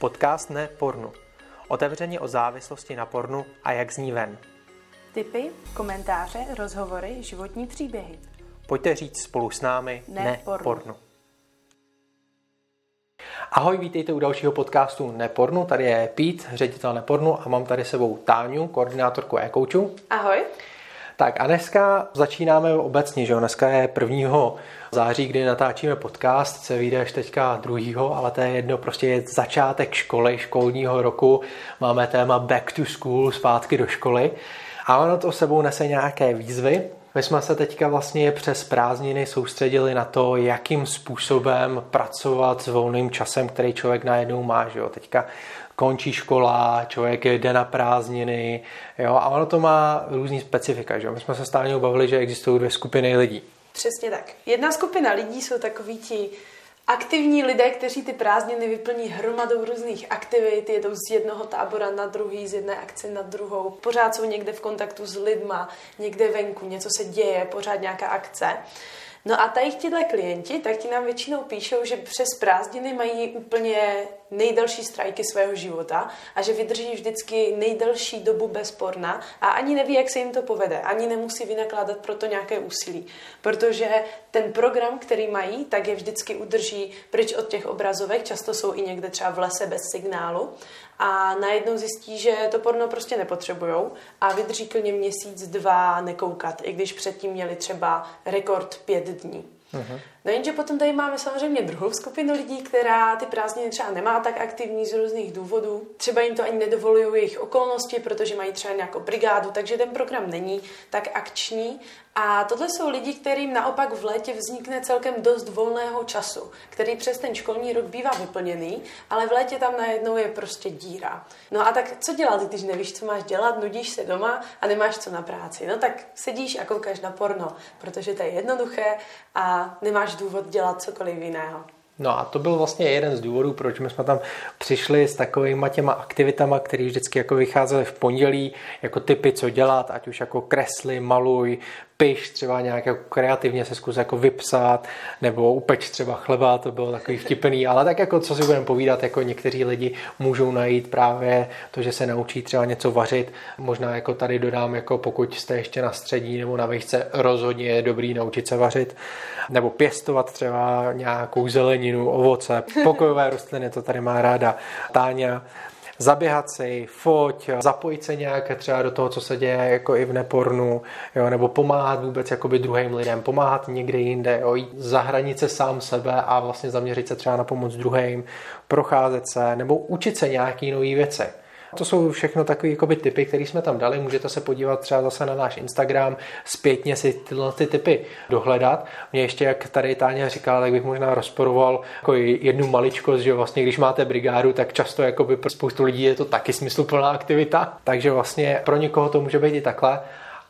Podcast Ne pornu. Otevřeně o závislosti na pornu a jak z ní ven. Tipy, komentáře, rozhovory, životní příběhy. Pojďte říct spolu s námi Ne Ne, pornu. pornu. Ahoj, vítejte u dalšího podcastu Nepornu. Tady je Pít, ředitel Nepornu a mám tady s sebou Táňu, koordinátorku e-coachu. Ahoj. Tak a dneska začínáme obecně, že jo? Dneska je 1. září, kdy natáčíme podcast, se vyjde až teďka druhýho, ale to je jedno, prostě je začátek školy, školního roku. Máme téma back to school, zpátky do školy. A ono to sebou nese nějaké výzvy. My jsme se teďka vlastně přes prázdniny soustředili na to, jakým způsobem pracovat s volným časem, který člověk najednou má. Že jo? Teďka končí škola, člověk jde na prázdniny, jo, a ono to má různý specifika, že jo. My jsme se stále bavili, že existují dvě skupiny lidí. Přesně tak. Jedna skupina lidí jsou takoví ti aktivní lidé, kteří ty prázdniny vyplní hromadou různých aktivit, jedou z jednoho tábora na druhý, z jedné akce na druhou, pořád jsou někde v kontaktu s lidma, někde venku, něco se děje, pořád nějaká akce. No a tady tihle klienti, tak ti nám většinou píšou, že přes prázdniny mají úplně nejdelší strajky svého života a že vydrží vždycky nejdelší dobu bez porna a ani neví, jak se jim to povede. Ani nemusí vynakládat pro to nějaké úsilí. Protože ten program, který mají, tak je vždycky udrží pryč od těch obrazovek, často jsou i někde třeba v lese bez signálu a najednou zjistí, že to porno prostě nepotřebujou a vydrží klidně měsíc, dva nekoukat, i když předtím měli třeba rekord pět dní. Uh-huh. No jenže potom tady máme samozřejmě druhou skupinu lidí, která ty prázdniny třeba nemá tak aktivní z různých důvodů. Třeba jim to ani nedovolují jejich okolnosti, protože mají třeba nějakou brigádu, takže ten program není tak akční. A tohle jsou lidi, kterým naopak v létě vznikne celkem dost volného času, který přes ten školní rok bývá vyplněný, ale v létě tam najednou je prostě díra. No a tak co dělat, když nevíš, co máš dělat, nudíš se doma a nemáš co na práci? No tak sedíš a koukáš na porno, protože to je jednoduché a nemáš důvod dělat cokoliv jiného. No a to byl vlastně jeden z důvodů, proč my jsme tam přišli s takovými těma aktivitama, které vždycky jako vycházely v pondělí, jako typy, co dělat, ať už jako kresly, maluj, piš, třeba nějak jako kreativně se zkus jako vypsat, nebo upeč třeba chleba, to bylo takový vtipný, ale tak jako co si budeme povídat, jako někteří lidi můžou najít právě to, že se naučí třeba něco vařit, možná jako tady dodám, jako pokud jste ještě na střední nebo na výšce, rozhodně je dobrý naučit se vařit, nebo pěstovat třeba nějakou zeleninu, ovoce, pokojové rostliny, to tady má ráda Táňa, zaběhat si, foť, zapojit se nějak třeba do toho, co se děje jako i v nepornu, jo, nebo pomáhat vůbec jakoby druhým lidem, pomáhat někde jinde, jo, jít za hranice sám sebe a vlastně zaměřit se třeba na pomoc druhým, procházet se, nebo učit se nějaký nové věci. To jsou všechno takové jakoby, typy, které jsme tam dali. Můžete se podívat třeba zase na náš Instagram, zpětně si tyhle ty typy dohledat. Mě ještě, jak tady Táně říkala, tak bych možná rozporoval jako jednu maličkost, že vlastně když máte brigádu, tak často jakoby pro spoustu lidí je to taky smysluplná aktivita. Takže vlastně pro někoho to může být i takhle,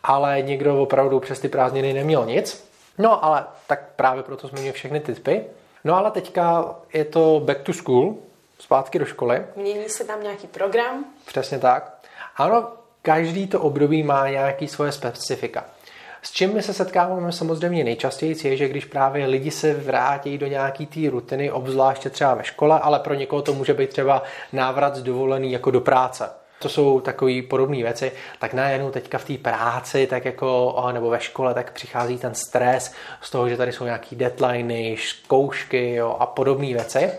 ale někdo opravdu přes ty prázdniny neměl nic. No ale tak právě proto jsme měli všechny ty typy. No ale teďka je to back to school, zpátky do školy. Mění se tam nějaký program. Přesně tak. Ano, každý to období má nějaký svoje specifika. S čím my se setkáváme samozřejmě nejčastěji, je, že když právě lidi se vrátí do nějaký té rutiny, obzvláště třeba ve škole, ale pro někoho to může být třeba návrat z dovolený jako do práce. To jsou takové podobné věci, tak najednou teďka v té práci, tak jako, nebo ve škole, tak přichází ten stres z toho, že tady jsou nějaké deadliny, zkoušky jo, a podobné věci.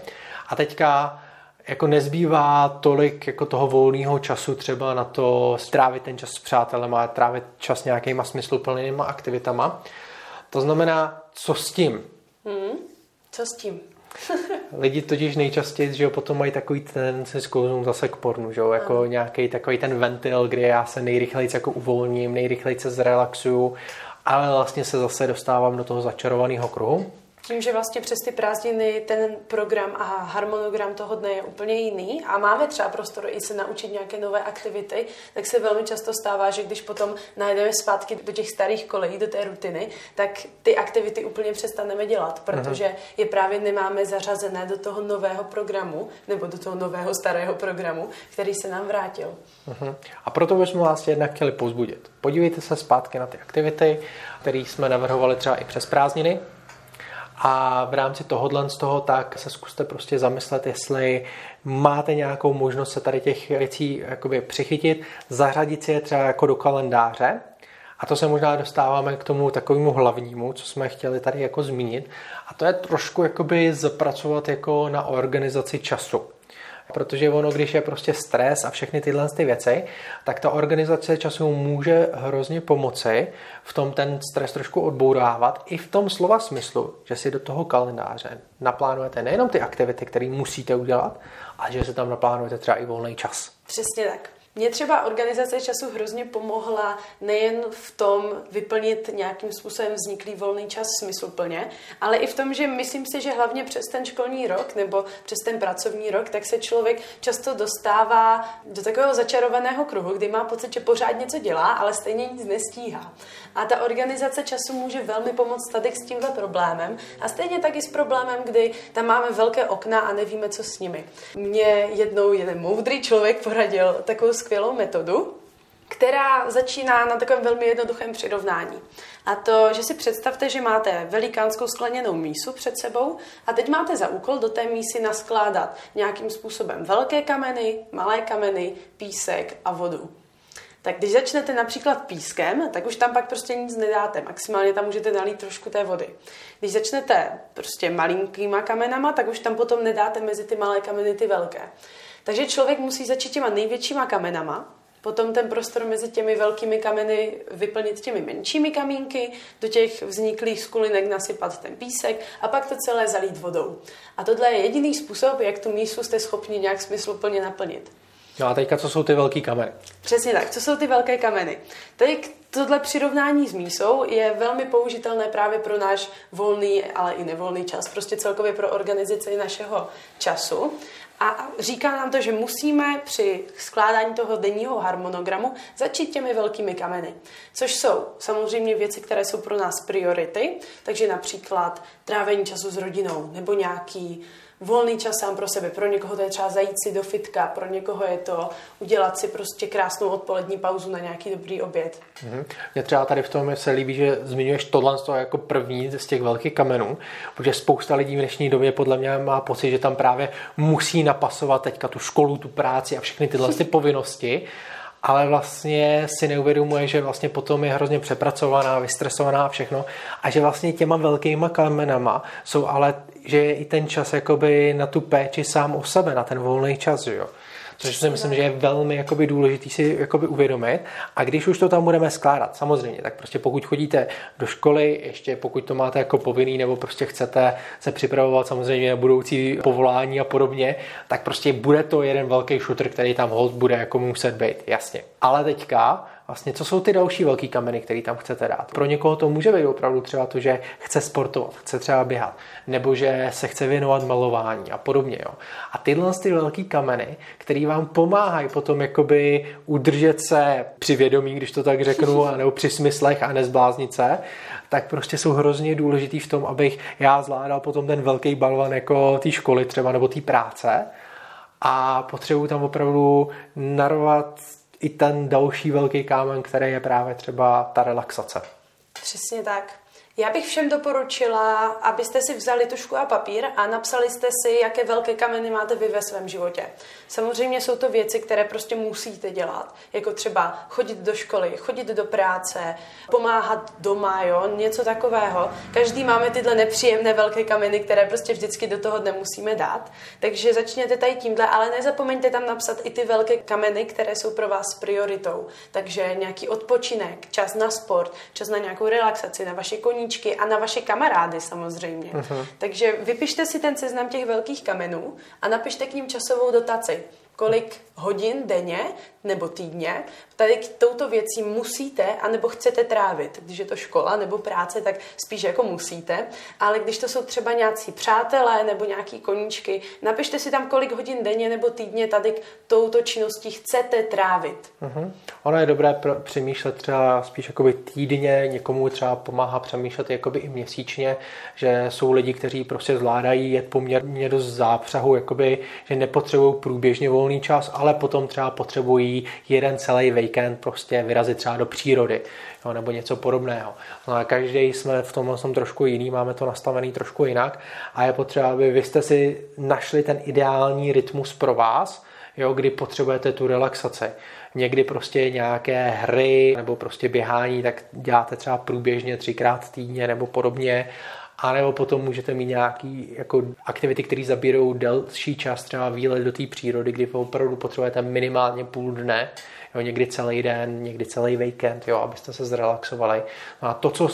A teďka jako nezbývá tolik jako toho volného času třeba na to strávit ten čas s přátelem a trávit čas nějakýma smysluplnýma aktivitama. To znamená, co s tím? Hmm, co s tím? Lidi totiž nejčastěji, že jo, potom mají takový ten se sklouznout zase k pornu, že jo, jako nějaký takový ten ventil, kde já se nejrychleji jako uvolním, nejrychleji se zrelaxuju, ale vlastně se zase dostávám do toho začarovaného kruhu. Tím, že vlastně přes ty prázdniny ten program a harmonogram toho dne je úplně jiný a máme třeba prostor i se naučit nějaké nové aktivity, tak se velmi často stává, že když potom najdeme zpátky do těch starých kolejí, do té rutiny, tak ty aktivity úplně přestaneme dělat, protože je právě nemáme zařazené do toho nového programu nebo do toho nového starého programu, který se nám vrátil. Uh-huh. A proto bychom vás jednak chtěli pozbudit. Podívejte se zpátky na ty aktivity, které jsme navrhovali třeba i přes prázdniny, A v rámci tohohle z toho tak se zkuste prostě zamyslet, jestli máte nějakou možnost se tady těch věcí jakoby přichytit, zařadit si je třeba jako do kalendáře, a to se možná dostáváme k tomu takovému hlavnímu, co jsme chtěli tady jako zmínit. A to je trošku jakoby zapracovat jako na organizaci času. Protože ono, když je prostě stres a všechny tyhle ty věci, tak ta organizace času může hrozně pomoci v tom ten stres trošku odbourávat i v tom slova smyslu, že si do toho kalendáře naplánujete nejenom ty aktivity, které musíte udělat, ale že si tam naplánujete třeba i volný čas. Přesně tak. Mně třeba organizace času hrozně pomohla nejen v tom vyplnit nějakým způsobem vzniklý volný čas smysluplně, ale i v tom, že myslím si, že hlavně přes ten školní rok nebo přes ten pracovní rok, tak se člověk často dostává do takového začarovaného kruhu, kdy má pocit, že pořád něco dělá, ale stejně nic nestíhá. A ta organizace času může velmi pomoct tady s tímhle problémem a stejně tak i s problémem, kdy tam máme velké okna a nevíme, co s nimi. Mě jednou jeden moudrý člověk poradil takovou skvělou metodu, která začíná na takovém velmi jednoduchém přirovnání. A to, že si představte, že máte velikánskou skleněnou mísu před sebou a teď máte za úkol do té mísy naskládat nějakým způsobem velké kameny, malé kameny, písek a vodu. Tak když začnete například pískem, tak už tam pak prostě nic nedáte. Maximálně tam můžete nalít trošku té vody. Když začnete prostě malinkýma kamenama, tak už tam potom nedáte mezi ty malé kameny ty velké. Takže člověk musí začít těma největšíma kamenama, potom ten prostor mezi těmi velkými kameny vyplnit těmi menšími kamínky, do těch vzniklých skulinek nasypat ten písek a pak to celé zalít vodou. A tohle je jediný způsob, jak tu mísu jste schopni nějak smysluplně naplnit. No a teďka, co jsou ty velké kameny? Přesně tak, co jsou ty velké kameny? Tady tohle přirovnání s mísou je velmi použitelné právě pro náš volný, ale i nevolný čas, prostě celkově pro organizaci našeho času. A říká nám to, že musíme při skládání toho denního harmonogramu začít těmi velkými kameny. Což jsou samozřejmě věci, které jsou pro nás priority, takže například trávení času s rodinou nebo nějaký volný čas sám pro sebe. Pro někoho to je třeba zajít si do fitka, pro někoho je to udělat si prostě krásnou odpolední pauzu na nějaký dobrý oběd. Mm-hmm. Mně třeba tady v tom se líbí, že zmiňuješ tohle jako první z těch velkých kamenů, protože spousta lidí v dnešní době podle mě má pocit, že tam právě musí napasovat teďka tu školu, tu práci a všechny tyhle ty povinnosti ale vlastně si neuvědomuje, že vlastně potom je hrozně přepracovaná, vystresovaná a všechno a že vlastně těma velkýma kamenama jsou ale, že je i ten čas jakoby na tu péči sám o sebe, na ten volný čas, jo. Což si myslím, že je velmi jakoby, důležitý si jakoby, uvědomit. A když už to tam budeme skládat, samozřejmě, tak prostě pokud chodíte do školy, ještě pokud to máte jako povinný, nebo prostě chcete se připravovat samozřejmě na budoucí povolání a podobně, tak prostě bude to jeden velký shooter, který tam hold bude jako muset být, jasně. Ale teďka vlastně, co jsou ty další velký kameny, které tam chcete dát. Pro někoho to může být opravdu třeba to, že chce sportovat, chce třeba běhat, nebo že se chce věnovat malování a podobně. Jo. A tyhle ty velký kameny, které vám pomáhají potom jakoby udržet se při vědomí, když to tak řeknu, nebo při smyslech a nezbláznit se, tak prostě jsou hrozně důležitý v tom, abych já zvládal potom ten velký balvan jako té školy třeba nebo té práce a potřebuju tam opravdu narovat i ten další velký kámen, který je právě třeba ta relaxace. Přesně tak. Já bych všem doporučila, abyste si vzali tušku a papír a napsali jste si, jaké velké kameny máte vy ve svém životě. Samozřejmě jsou to věci, které prostě musíte dělat, jako třeba chodit do školy, chodit do práce, pomáhat doma, jo, něco takového. Každý máme tyhle nepříjemné velké kameny, které prostě vždycky do toho dne musíme dát. Takže začněte tady tímhle, ale nezapomeňte tam napsat i ty velké kameny, které jsou pro vás prioritou. Takže nějaký odpočinek, čas na sport, čas na nějakou relaxaci, na vaše koní koníčky a na vaše kamarády samozřejmě. Uh-huh. Takže vypište si ten seznam těch velkých kamenů a napište k ním časovou dotaci kolik hodin denně nebo týdně tady k touto věcí musíte anebo chcete trávit. Když je to škola nebo práce, tak spíš jako musíte, ale když to jsou třeba nějací přátelé nebo nějaký koníčky, napište si tam, kolik hodin denně nebo týdně tady k touto činností chcete trávit. Uh-huh. Ono je dobré pr- přemýšlet třeba spíš jakoby týdně, někomu třeba pomáhá přemýšlet jakoby i měsíčně, že jsou lidi, kteří prostě zvládají jet poměrně dost zápřahu, jakoby, že nepotřebují průběžně volný volný čas, ale potom třeba potřebují jeden celý víkend prostě vyrazit třeba do přírody jo, nebo něco podobného. No a každý jsme v tom trošku jiný, máme to nastavený trošku jinak a je potřeba, aby vy jste si našli ten ideální rytmus pro vás, jo, kdy potřebujete tu relaxaci. Někdy prostě nějaké hry nebo prostě běhání, tak děláte třeba průběžně třikrát týdně nebo podobně a nebo potom můžete mít nějaký jako aktivity, které zabírou delší čas, třeba výlet do té přírody, kdy opravdu potřebujete minimálně půl dne, jo, někdy celý den, někdy celý víkend, jo, abyste se zrelaxovali. No a to, co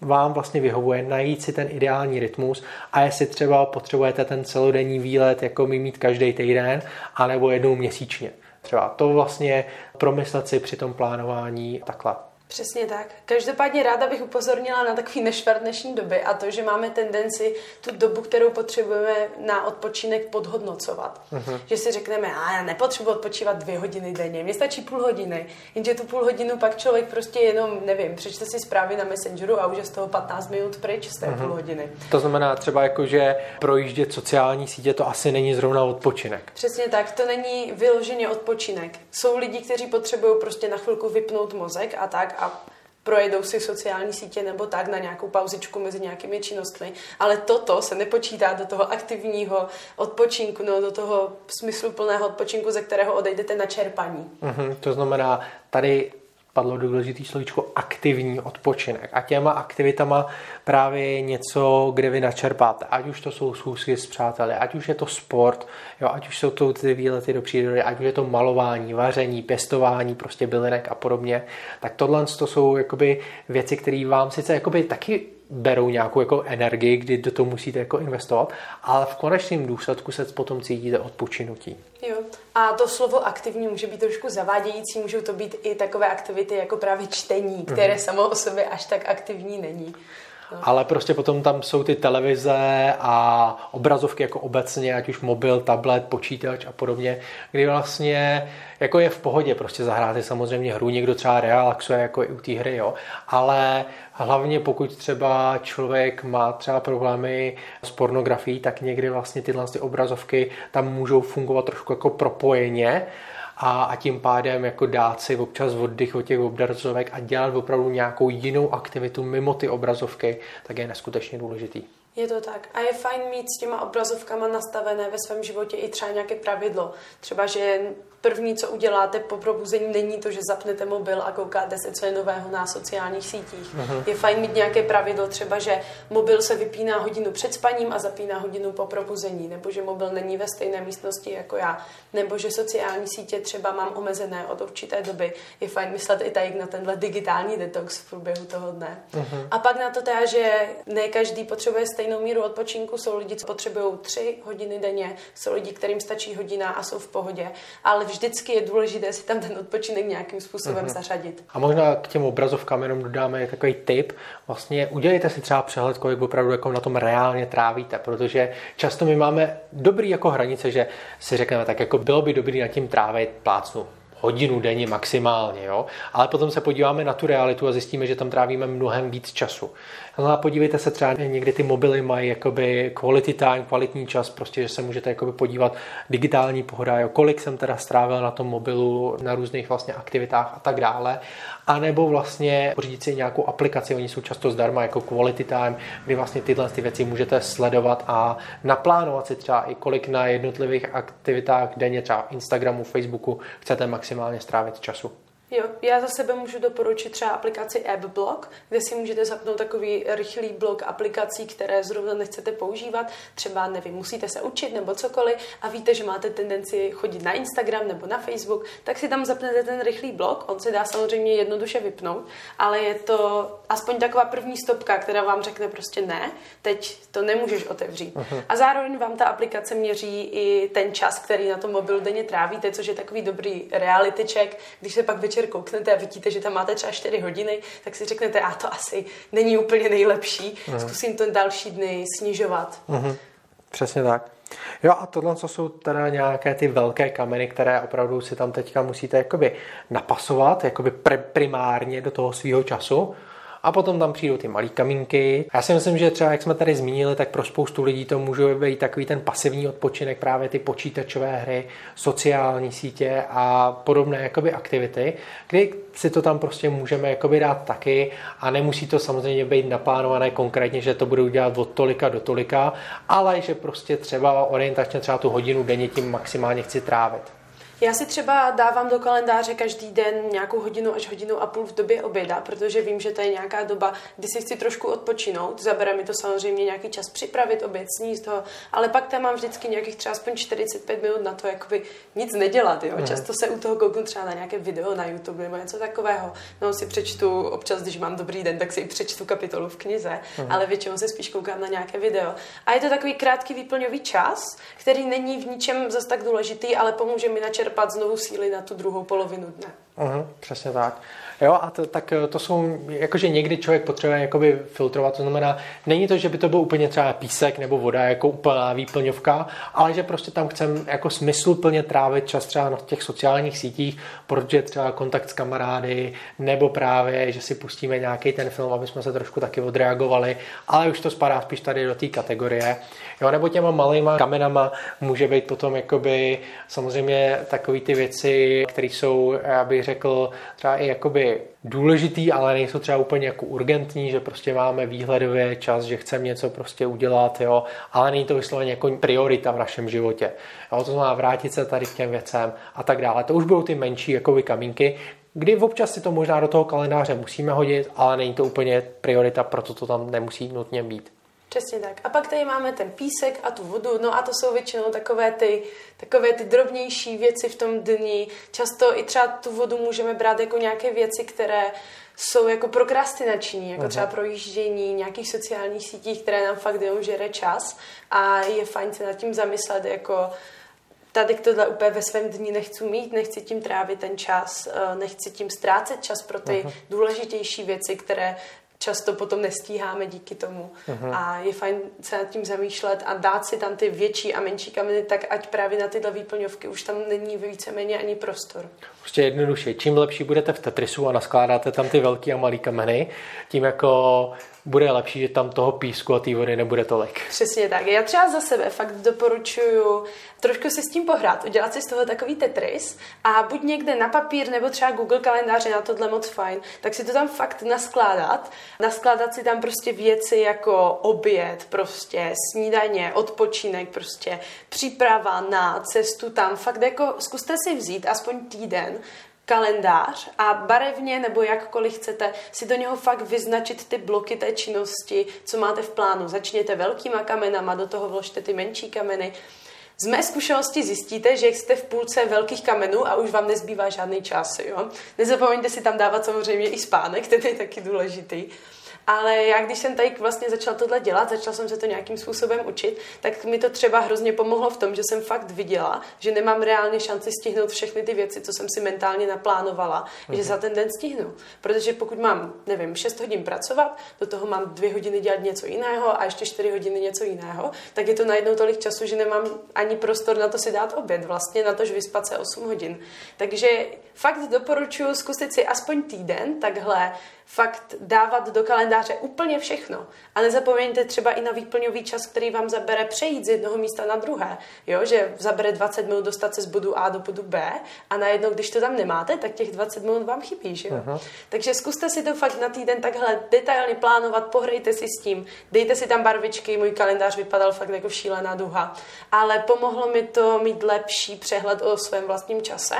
vám vlastně vyhovuje, najít si ten ideální rytmus a jestli třeba potřebujete ten celodenní výlet jako my mít každý týden, anebo jednou měsíčně. Třeba to vlastně promyslet si při tom plánování takhle. Přesně tak. Každopádně ráda bych upozornila na takový nešvar dnešní doby a to, že máme tendenci tu dobu, kterou potřebujeme na odpočinek podhodnocovat. Uh-huh. Že si řekneme, a já nepotřebuji odpočívat dvě hodiny denně, mně stačí půl hodiny. Jenže tu půl hodinu pak člověk prostě jenom, nevím, přečte si zprávy na Messengeru a už je z toho 15 minut pryč z té uh-huh. půl hodiny. To znamená třeba jako, že projíždět sociální sítě to asi není zrovna odpočinek. Přesně tak, to není vyloženě odpočinek. Jsou lidi, kteří potřebují prostě na chvilku vypnout mozek a tak a projedou si sociální sítě nebo tak na nějakou pauzičku mezi nějakými činnostmi, ale toto se nepočítá do toho aktivního odpočinku, no, do toho smysluplného odpočinku, ze kterého odejdete na čerpaní. Mm-hmm, to znamená, tady padlo důležitý slovíčko aktivní odpočinek. A těma aktivitama právě je něco, kde vy načerpáte. Ať už to jsou schůzky s přáteli, ať už je to sport, jo, ať už jsou to ty výlety do přírody, ať už je to malování, vaření, pěstování prostě bylinek a podobně. Tak tohle to jsou jakoby věci, které vám sice jakoby taky berou nějakou jako energii, kdy do toho musíte jako investovat, ale v konečném důsledku se potom cítíte odpočinutí. Jo. A to slovo aktivní může být trošku zavádějící, můžou to být i takové aktivity jako právě čtení, které mm-hmm. samo o sobě až tak aktivní není. Ale prostě potom tam jsou ty televize a obrazovky jako obecně, ať už mobil, tablet, počítač a podobně, kdy vlastně jako je v pohodě prostě zahrát samozřejmě hru, někdo třeba relaxuje jako i u té hry, jo, ale hlavně pokud třeba člověk má třeba problémy s pornografií, tak někdy vlastně tyhle ty obrazovky tam můžou fungovat trošku jako propojeně, a, a tím pádem jako dát si občas oddych od těch obrazovek a dělat opravdu nějakou jinou aktivitu mimo ty obrazovky, tak je neskutečně důležitý. Je to tak. A je fajn mít s těma obrazovkama nastavené ve svém životě i třeba nějaké pravidlo. Třeba, že první, co uděláte po probuzení, není to, že zapnete mobil a koukáte se, co je nového na sociálních sítích. Uh-huh. Je fajn mít nějaké pravidlo, třeba, že mobil se vypíná hodinu před spaním a zapíná hodinu po probuzení, nebo že mobil není ve stejné místnosti jako já, nebo že sociální sítě třeba mám omezené od určité doby. Je fajn myslet i tady na tenhle digitální detox v průběhu toho dne. Uh-huh. A pak na to teda, že ne každý potřebuje stejnou míru odpočinku, jsou lidi, co potřebují tři hodiny denně, jsou lidi, kterým stačí hodina a jsou v pohodě, ale vždycky je důležité si tam ten odpočinek nějakým způsobem mm-hmm. zařadit. A možná k těm obrazovkám jenom dodáme takový tip. Vlastně udělejte si třeba přehled, kolik opravdu jako na tom reálně trávíte, protože často my máme dobrý jako hranice, že si řekneme, tak jako bylo by dobrý na tím trávit plácnu hodinu denně maximálně, jo? ale potom se podíváme na tu realitu a zjistíme, že tam trávíme mnohem víc času. No a podívejte se třeba, někdy ty mobily mají jakoby quality time, kvalitní čas, prostě, že se můžete jakoby podívat digitální pohoda, jo, kolik jsem teda strávil na tom mobilu, na různých vlastně aktivitách a tak dále. A nebo vlastně pořídit si nějakou aplikaci, oni jsou často zdarma jako quality time, kdy vlastně tyhle ty věci můžete sledovat a naplánovat si třeba i kolik na jednotlivých aktivitách denně, třeba Instagramu, Facebooku, chcete maximálně strávit času. Jo, já za sebe můžu doporučit třeba aplikaci AppBlock, kde si můžete zapnout takový rychlý blok aplikací, které zrovna nechcete používat. Třeba, nevím, musíte se učit nebo cokoliv a víte, že máte tendenci chodit na Instagram nebo na Facebook, tak si tam zapnete ten rychlý blok. On se dá samozřejmě jednoduše vypnout, ale je to aspoň taková první stopka, která vám řekne prostě ne, teď to nemůžeš otevřít. A zároveň vám ta aplikace měří i ten čas, který na tom mobilu denně trávíte, což je takový dobrý reality check, když se pak večer večer kouknete a vidíte, že tam máte třeba 4 hodiny, tak si řeknete, a to asi není úplně nejlepší, uh-huh. zkusím to další dny snižovat. Uh-huh. Přesně tak. Jo a tohle co jsou teda nějaké ty velké kameny, které opravdu si tam teďka musíte jakoby napasovat, jakoby primárně do toho svého času. A potom tam přijdou ty malé kamínky. Já si myslím, že třeba, jak jsme tady zmínili, tak pro spoustu lidí to může být takový ten pasivní odpočinek, právě ty počítačové hry, sociální sítě a podobné jakoby aktivity, kdy si to tam prostě můžeme jakoby dát taky a nemusí to samozřejmě být naplánované konkrétně, že to budou dělat od tolika do tolika, ale že prostě třeba orientačně třeba tu hodinu denně tím maximálně chci trávit. Já si třeba dávám do kalendáře každý den nějakou hodinu až hodinu a půl v době oběda, protože vím, že to je nějaká doba, kdy si chci trošku odpočinout. Zabere mi to samozřejmě nějaký čas připravit oběd, sníst ho, ale pak tam mám vždycky nějakých třeba aspoň 45 minut na to, jakoby nic nedělat. Jo? Často se u toho kouknu třeba na nějaké video na YouTube nebo něco takového. No si přečtu občas, když mám dobrý den, tak si i přečtu kapitolu v knize, mm. ale většinou se spíš koukám na nějaké video. A je to takový krátký výplňový čas, který není v ničem zas tak důležitý, ale pomůže mi načerpat čerpat znovu síly na tu druhou polovinu dne. Uh-huh, přesně tak. Jo, a to, tak eh, to jsou, jakože někdy člověk potřebuje jakoby filtrovat, to znamená, není to, že by to byl úplně třeba písek nebo voda jako úplná výplňovka, ale že prostě tam chceme jako smysluplně trávit čas třeba na těch sociálních sítích, protože třeba kontakt s kamarády, nebo právě, že si pustíme nějaký ten film, aby jsme se trošku taky odreagovali, ale už to spadá spíš tady do té kategorie. Jo, nebo těma malýma kamenama může být potom jakoby samozřejmě takový ty věci, které jsou, já bych řekl, třeba i jakoby důležitý, ale nejsou třeba úplně jako urgentní, že prostě máme výhledově čas, že chceme něco prostě udělat, jo, ale není to vysloveně jako priorita v našem životě. Jo, to znamená vrátit se tady k těm věcem a tak dále. To už budou ty menší jakoby kamínky, kdy občas si to možná do toho kalendáře musíme hodit, ale není to úplně priorita, proto to tam nemusí nutně být. Přesně tak. A pak tady máme ten písek a tu vodu, no a to jsou většinou takové ty, takové ty drobnější věci v tom dni. Často i třeba tu vodu můžeme brát jako nějaké věci, které jsou jako prokrastinační, jako třeba projíždění nějakých sociálních sítí, které nám fakt jenom žere čas a je fajn se nad tím zamyslet, jako tady tohle úplně ve svém dni nechci mít, nechci tím trávit ten čas, eh, nechci tím ztrácet čas pro ty Aha. důležitější věci, které často potom nestíháme díky tomu. Uh-huh. A je fajn se nad tím zamýšlet a dát si tam ty větší a menší kameny, tak ať právě na tyhle výplňovky už tam není víceméně ani prostor. Prostě jednoduše, čím lepší budete v Tetrisu a naskládáte tam ty velký a malý kameny, tím jako bude lepší, že tam toho písku a té vody nebude tolik. Přesně tak. Já třeba za sebe fakt doporučuju trošku si s tím pohrát, udělat si z toho takový Tetris a buď někde na papír nebo třeba Google kalendáře na tohle moc fajn, tak si to tam fakt naskládat. Naskládat si tam prostě věci jako oběd, prostě snídaně, odpočinek, prostě příprava na cestu tam. Fakt jako zkuste si vzít aspoň týden, kalendář a barevně nebo jakkoliv chcete si do něho fakt vyznačit ty bloky té činnosti, co máte v plánu. Začněte velkýma kamenama, do toho vložte ty menší kameny. Z mé zkušenosti zjistíte, že jste v půlce velkých kamenů a už vám nezbývá žádný čas. Jo? Nezapomeňte si tam dávat samozřejmě i spánek, ten je taky důležitý. Ale já, když jsem tady vlastně začal tohle dělat, začal jsem se to nějakým způsobem učit, tak mi to třeba hrozně pomohlo v tom, že jsem fakt viděla, že nemám reálně šanci stihnout všechny ty věci, co jsem si mentálně naplánovala, uh-huh. že mhm. za ten den stihnu. Protože pokud mám, nevím, 6 hodin pracovat, do toho mám 2 hodiny dělat něco jiného a ještě 4 hodiny něco jiného, tak je to najednou tolik času, že nemám ani prostor na to si dát oběd, vlastně na to, že vyspat se 8 hodin. Takže fakt doporučuji zkusit si aspoň týden takhle fakt dávat do kalendáře úplně všechno. A nezapomeňte třeba i na výplňový čas, který vám zabere přejít z jednoho místa na druhé. Jo, že zabere 20 minut dostat se z bodu A do bodu B a najednou, když to tam nemáte, tak těch 20 minut vám chybí. Že jo? Uh-huh. Takže zkuste si to fakt na týden takhle detailně plánovat, pohrejte si s tím, dejte si tam barvičky, můj kalendář vypadal fakt jako šílená duha. Ale pomohlo mi to mít lepší přehled o svém vlastním čase,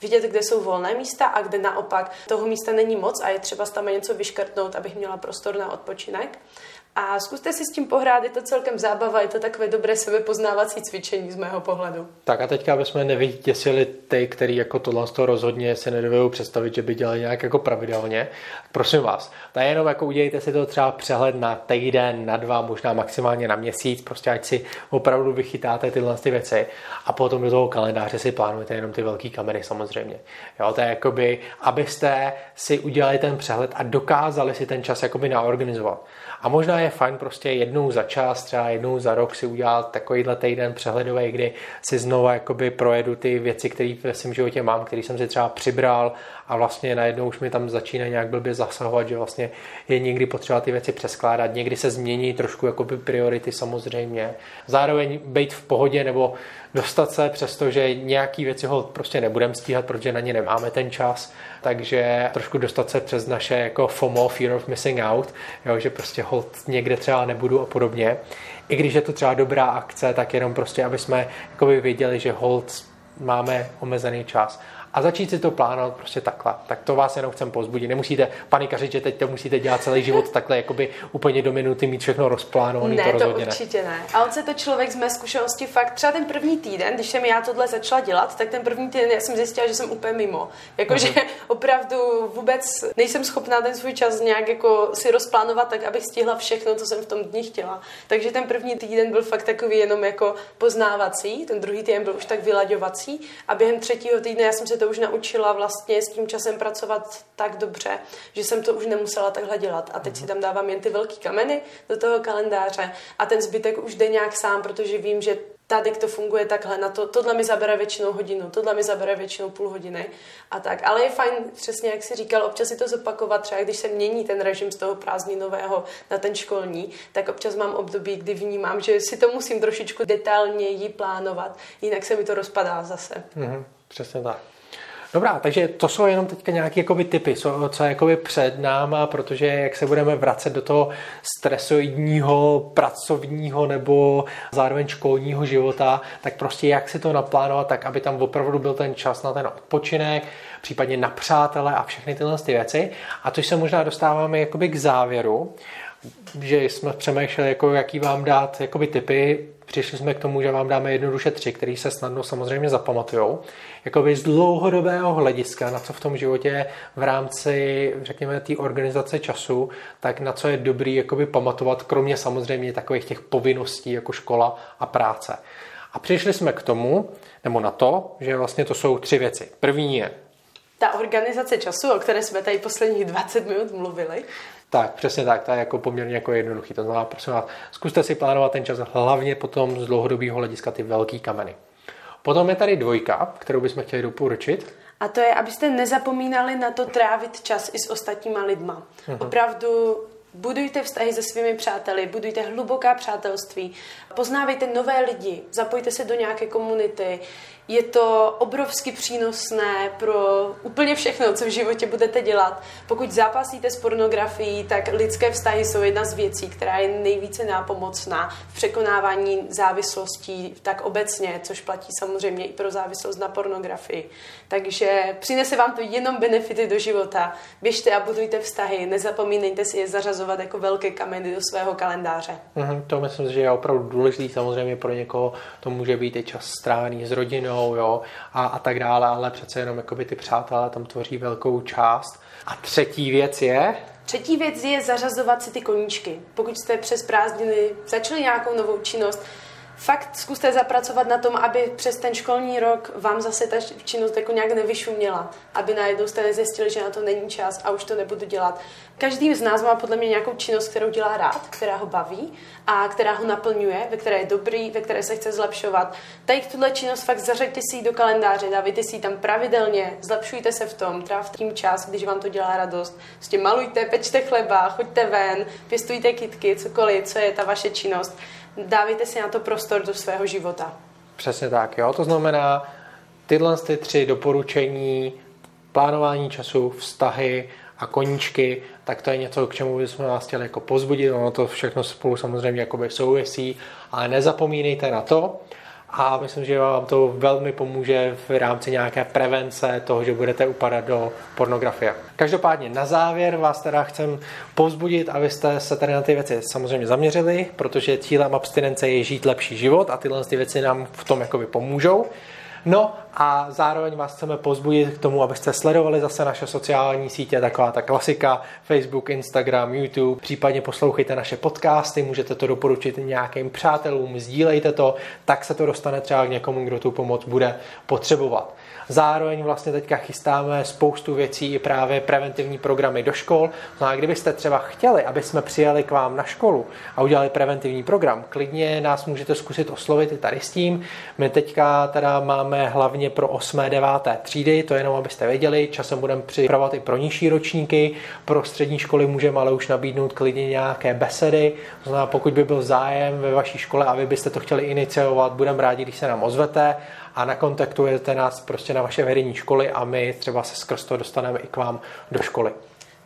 vidět, kde jsou volné místa a kde naopak toho místa není moc a je třeba tam něco vyškrtnout, abych měla prostor na odpočinek. A zkuste si s tím pohrát, je to celkem zábava, je to takové dobré sebepoznávací cvičení z mého pohledu. Tak a teďka, aby jsme nevytěsili ty, který jako tohle z toho rozhodně se nedovedou představit, že by dělali nějak jako pravidelně. Prosím vás, tak jenom jako udělejte si to třeba přehled na týden, na dva, možná maximálně na měsíc, prostě ať si opravdu vychytáte tyhle ty věci a potom do toho kalendáře si plánujete jenom ty velké kamery samozřejmě. Jo, to je jakoby, abyste si udělali ten přehled a dokázali si ten čas jakoby naorganizovat. A možná je fajn prostě jednou za čas, třeba jednou za rok si udělat takovýhle týden přehledový, kdy si znova jakoby projedu ty věci, které ve svém životě mám, který jsem si třeba přibral a vlastně najednou už mi tam začíná nějak blbě zasahovat, že vlastně je někdy potřeba ty věci přeskládat, někdy se změní trošku jakoby priority samozřejmě. Zároveň být v pohodě nebo dostat se, přestože nějaký věci ho prostě nebudeme stíhat, protože na ně nemáme ten čas, takže trošku dostat se přes naše jako FOMO, Fear of Missing Out, jo, že prostě hold někde třeba nebudu a podobně. I když je to třeba dobrá akce, tak jenom prostě, aby jsme věděli, že hold máme omezený čas a začít si to plánovat prostě takhle. Tak to vás jenom chcem pozbudit. Nemusíte panikařit, že teď to musíte dělat celý život takhle, jakoby úplně do minuty mít všechno rozplánované. Ne, to, to určitě ne. A on se to člověk z mé zkušenosti fakt, třeba ten první týden, když jsem já tohle začala dělat, tak ten první týden já jsem zjistila, že jsem úplně mimo. Jakože uh-huh. opravdu vůbec nejsem schopná ten svůj čas nějak jako si rozplánovat tak, abych stihla všechno, co jsem v tom dní chtěla. Takže ten první týden byl fakt takový jenom jako poznávací, ten druhý týden byl už tak vylaďovací a během třetího týdne já jsem se to už naučila vlastně s tím časem pracovat tak dobře, že jsem to už nemusela takhle dělat. A teď si tam dávám jen ty velký kameny do toho kalendáře a ten zbytek už jde nějak sám, protože vím, že tady to funguje takhle, na to, tohle mi zabere většinou hodinu, tohle mi zabere většinou půl hodiny a tak. Ale je fajn, přesně jak si říkal, občas si to zopakovat, třeba když se mění ten režim z toho prázdninového na ten školní, tak občas mám období, kdy vnímám, že si to musím trošičku detailněji plánovat, jinak se mi to rozpadá zase. Mm-hmm, přesně tak. Dobrá, takže to jsou jenom teďka nějaké jakoby typy, co, co je jakoby před náma, protože jak se budeme vracet do toho stresoidního, pracovního nebo zároveň školního života, tak prostě jak si to naplánovat tak, aby tam opravdu byl ten čas na ten odpočinek, případně na přátele a všechny tyhle ty věci. A to se možná dostáváme jakoby k závěru, že jsme přemýšleli, jako jaký vám dát jakoby typy Přišli jsme k tomu, že vám dáme jednoduše tři, které se snadno samozřejmě zapamatujou. Jakoby z dlouhodobého hlediska, na co v tom životě v rámci, řekněme, té organizace času, tak na co je dobrý jakoby pamatovat, kromě samozřejmě takových těch povinností jako škola a práce. A přišli jsme k tomu, nebo na to, že vlastně to jsou tři věci. První je ta organizace času, o které jsme tady posledních 20 minut mluvili. Tak, přesně tak, to je jako poměrně jako jednoduchý. To znamená, prosím vás, zkuste si plánovat ten čas hlavně potom z dlouhodobého hlediska ty velký kameny. Potom je tady dvojka, kterou bychom chtěli doporučit. A to je, abyste nezapomínali na to trávit čas i s ostatníma lidma. Uh-huh. Opravdu Budujte vztahy se svými přáteli, budujte hluboká přátelství, poznávejte nové lidi, zapojte se do nějaké komunity. Je to obrovsky přínosné pro úplně všechno, co v životě budete dělat. Pokud zápasíte s pornografií, tak lidské vztahy jsou jedna z věcí, která je nejvíce nápomocná v překonávání závislostí tak obecně, což platí samozřejmě i pro závislost na pornografii. Takže přinese vám to jenom benefity do života. Běžte a budujte vztahy, nezapomínejte si je zařazovat jako velké kameny do svého kalendáře. Mm-hmm, to myslím, že je opravdu důležitý. Samozřejmě pro někoho to může být i čas strávený s rodinou jo, a, a tak dále, ale přece jenom jakoby ty přátelé tam tvoří velkou část. A třetí věc je... Třetí věc je zařazovat si ty koníčky. Pokud jste přes prázdniny začali nějakou novou činnost, fakt zkuste zapracovat na tom, aby přes ten školní rok vám zase ta činnost jako nějak nevyšuměla, aby najednou jste nezjistili, že na to není čas a už to nebudu dělat. Každý z nás má podle mě nějakou činnost, kterou dělá rád, která ho baví a která ho naplňuje, ve které je dobrý, ve které se chce zlepšovat. Tady tuhle činnost fakt zařaďte si ji do kalendáře, dávejte si ji tam pravidelně, zlepšujte se v tom, trávte tím čas, když vám to dělá radost. Prostě malujte, pečte chleba, choďte ven, pěstujte kitky, cokoliv, co je ta vaše činnost dávejte si na to prostor do svého života. Přesně tak, jo. To znamená, tyhle ty tři doporučení, plánování času, vztahy a koníčky, tak to je něco, k čemu bychom vás chtěli jako pozbudit. Ono to všechno spolu samozřejmě souvisí, ale nezapomínejte na to, a myslím, že vám to velmi pomůže v rámci nějaké prevence toho, že budete upadat do pornografie. Každopádně na závěr vás teda chcem povzbudit, abyste se tady na ty věci samozřejmě zaměřili, protože cílem abstinence je žít lepší život a tyhle ty věci nám v tom jakoby pomůžou. No a zároveň vás chceme pozbudit k tomu, abyste sledovali zase naše sociální sítě, taková ta klasika, Facebook, Instagram, YouTube, případně poslouchejte naše podcasty, můžete to doporučit nějakým přátelům, sdílejte to, tak se to dostane třeba k někomu, kdo tu pomoc bude potřebovat. Zároveň vlastně teďka chystáme spoustu věcí i právě preventivní programy do škol. No a kdybyste třeba chtěli, aby jsme přijeli k vám na školu a udělali preventivní program, klidně nás můžete zkusit oslovit i tady s tím. My teďka teda máme hlavně pro 8. 9. třídy, to jenom abyste věděli, časem budeme připravovat i pro nižší ročníky, pro střední školy můžeme ale už nabídnout klidně nějaké besedy, znamená, pokud by byl zájem ve vaší škole a vy byste to chtěli iniciovat, budeme rádi, když se nám ozvete a nakontaktujete nás prostě na vaše vedení školy a my třeba se skrz to dostaneme i k vám do školy.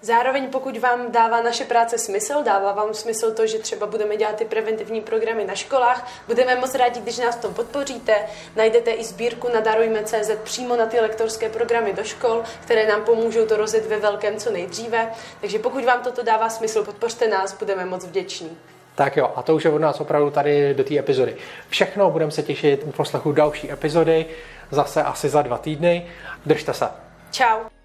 Zároveň pokud vám dává naše práce smysl, dává vám smysl to, že třeba budeme dělat ty preventivní programy na školách, budeme moc rádi, když nás v tom podpoříte. Najdete i sbírku na Darujme.cz přímo na ty lektorské programy do škol, které nám pomůžou to rozjet ve velkém co nejdříve. Takže pokud vám toto dává smysl, podpořte nás, budeme moc vděční. Tak jo, a to už je od nás opravdu tady do té epizody. Všechno, budeme se těšit u poslechu další epizody, zase asi za dva týdny. Držte se. Ciao.